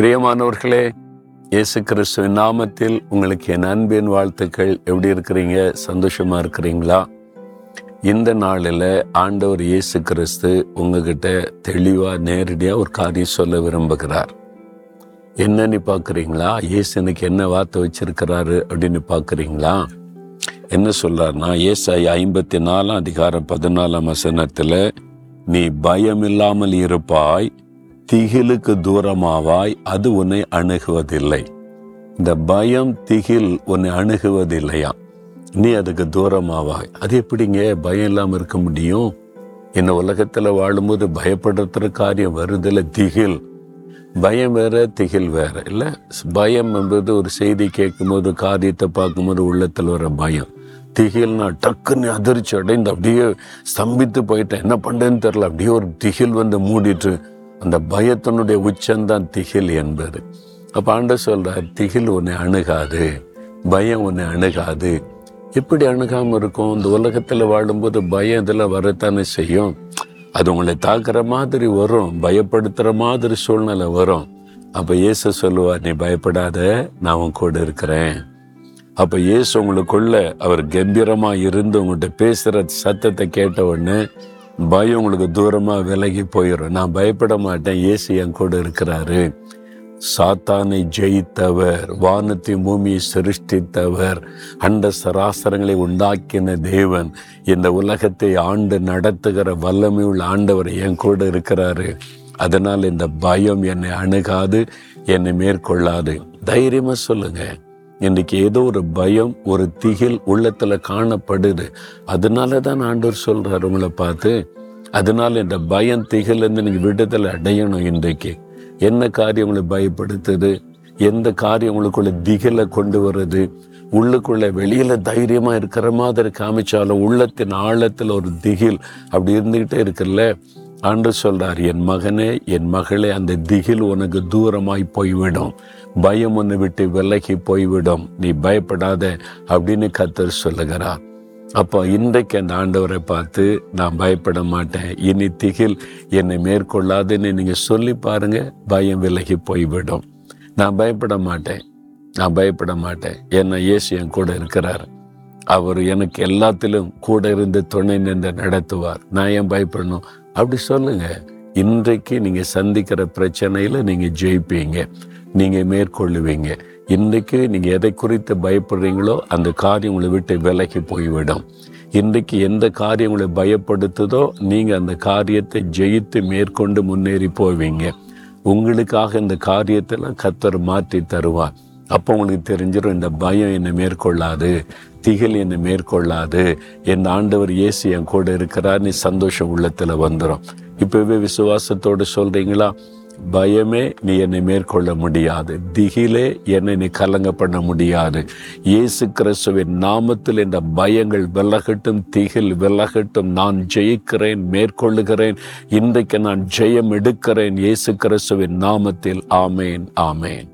பிரியமானவர்களே இயேசு கிறிஸ்துவின் நாமத்தில் உங்களுக்கு என் அன்பின் வாழ்த்துக்கள். எப்படி இருக்கிறீங்க? சந்தோஷமா இருக்கிறீங்களா? இந்த நாளில் ஆண்டவர் இயேசு கிறிஸ்து உங்ககிட்ட தெளிவாக நேரடியாக ஒரு காரியம் சொல்ல விரும்புகிறார். என்னன்னு பார்க்குறீங்களா? இயேசு எனக்கு என்ன வார்த்தை வச்சிருக்கிறாரு அப்படின்னு பார்க்குறீங்களா? என்ன சொல்றாருன்னா ஏசாய் ஐம்பத்தி நாலாம் அதிகாரம் பதினாலாம் வசனத்தில் நீ பயம் இல்லாமல் இருப்பாய் திகிலுக்கு தூரமாவாய் அது உன்னை அணுகுவதில்லை. இந்த பயம் திகில் உன்னை அணுகுவதில்லையா நீ அதுக்கு தூரமாவாய். அது எப்படிங்க பயம் இல்லாமல் இருக்க முடியும்? இந்த உலகத்தில் வாழும்போது பயப்படுத்துகிற காரியம் வருதில்ல திகில். பயம் வேற திகில் வேற இல்லை? பயம் என்பது ஒரு செய்தி கேட்கும்போது காரியத்தை பார்க்கும்போது உள்ளத்தில் வர பயம். திகில்னா டக்குன்னு அதிர்ச்சி அடைந்து அப்படியே ஸ்தம்பித்து போயிட்டேன். என்ன பண்ணுறேன்னு தெரில அப்படியே ஒரு திகில் வந்து மூடிட்டு அந்த பயத்தினுடைய உச்சம்தான் திகில் என்பது. அப்போ ஆண்ட சொல்கிறார் திகில் உன்னை அணுகாது பயம் உன்னை அணுகாது. எப்படி அணுகாமல் இருக்கும்? இந்த உலகத்தில் வாழும்போது பயம் இதில் வரத்தானே செய்யும்? அது உங்களை தாக்குற மாதிரி வரும் பயப்படுத்துகிற மாதிரி சூழ்நிலை வரும். அப்போ இயேசு சொல்லுவார் நீ பயப்படாத நான் உன் கூட இருக்கிறேன். அப்போ இயேசு உங்களுக்குள்ள அவர் கம்பீரமாக இருந்து உங்கள்கிட்ட பேசுகிற சத்தத்தை கேட்ட உடனே பயம் உங்களுக்கு தூரமாக விலகி போயிடும் நான் பயப்பட மாட்டேன். ஏசு என் கூட இருக்கிறாரு. சாத்தானை ஜெயித்தவர் வானத்தை பூமியை சிருஷ்டித்தவர் அண்ட சராசரங்களை உண்டாக்கின தேவன் இந்த உலகத்தை ஆண்டு நடத்துகிற வல்லமை உள்ள ஆண்டவர் என் கூட இருக்கிறாரு. அதனால் இந்த பயம் என்னை அணுகாது என்னை மேற்கொள்ளாது. தைரியமாக சொல்லுங்கள் இன்னைக்கு ஏதோ ஒரு பயம் ஒரு திகில் உள்ளத்துல காணப்படுது. அதனால தான் ஆண்டவர் சொல்றாரு உங்களை பார்த்து அதனால இந்த பயம் திகில் இருந்து நீங்க விடுதலை அடையணும் இன்றைக்கு. என்ன காரியம் உங்களை பயப்படுத்துது? எந்த காரியம் உங்களுக்குள்ள திகில கொண்டு வர்றது உள்ளுக்குள்ள வெளியில தைரியமா இருக்கிற மாதிரி காமிச்சாலும் உள்ளத்தின் ஆழத்துல ஒரு திகில் அப்படி இருந்துகிட்டே இருக்குல்ல? ஆண்டு சொல்றார் என் மகனே என் மகளே அந்த திகில் உனக்கு தூரமாய் போய்விடும். பயம் ஒன்று விட்டு விலகி போய்விடும். நீ பயப்படாத அப்படின்னு கத்தர் சொல்லுகிறார். அப்போ இன்றைக்கு அந்த ஆண்டவரை பார்த்து நான் பயப்பட மாட்டேன். இனி திகில் என்னை மேற்கொள்ளாதுன்னு நீங்கள் சொல்லி பாருங்க. பயம் விலகி போய்விடும். நான் பயப்பட மாட்டேன். நான் பயப்பட மாட்டேன். ஏன்னா இயேசு என் கூட இருக்கிறார். அவர் எனக்கு எல்லாத்திலும் கூட இருந்து துணை நின்று நடத்துவார். நான் ஏன் பயப்படணும்? அப்படி சொல்லுங்க. இன்றைக்கு நீங்கள் சந்திக்கிற பிரச்சனையில் நீங்கள் ஜெயிப்பீங்க. நீங்கள் மேற்கொள்ளுவீங்க. இன்றைக்கு நீங்கள் எதை குறித்து பயப்படுறீங்களோ அந்த காரியம் உங்களை விட்டு விலகி போய்விடும். இன்றைக்கு எந்த காரியம் உங்களை பயப்படுத்துதோ நீங்கள் அந்த காரியத்தை ஜெயித்து மேற்கொண்டு முன்னேறி போவீங்க. உங்களுக்காக இந்த காரியத்தெல்லாம் கத்தர் மாற்றி தருவார். அப்போ உங்களுக்கு தெரிஞ்சிடும் இந்த பயம் என்னை மேற்கொள்ளாது திகில் என்னை மேற்கொள்ளாது. என் ஆண்டவர் இயேசு என் கூட இருக்கிறார் நீ சந்தோஷம் உள்ளத்தில் வந்துடும் இப்போவே விசுவாசத்தோடு சொல்கிறீங்களா பயமே நீ என்னை மேற்கொள்ள முடியாது. திகிலே என்னை நீ கலங்க பண்ண முடியாது. இயேசு கிறிஸ்துவின் நாமத்தில் இந்த பயங்கள் விலகட்டும் திகில் விலகட்டும். நான் ஜெயிக்கிறேன் மேற்கொள்ளுகிறேன். இன்றைக்கு நான் ஜெயம் எடுக்கிறேன். இயேசு கிறிஸ்துவின் நாமத்தில். ஆமேன் ஆமேன்.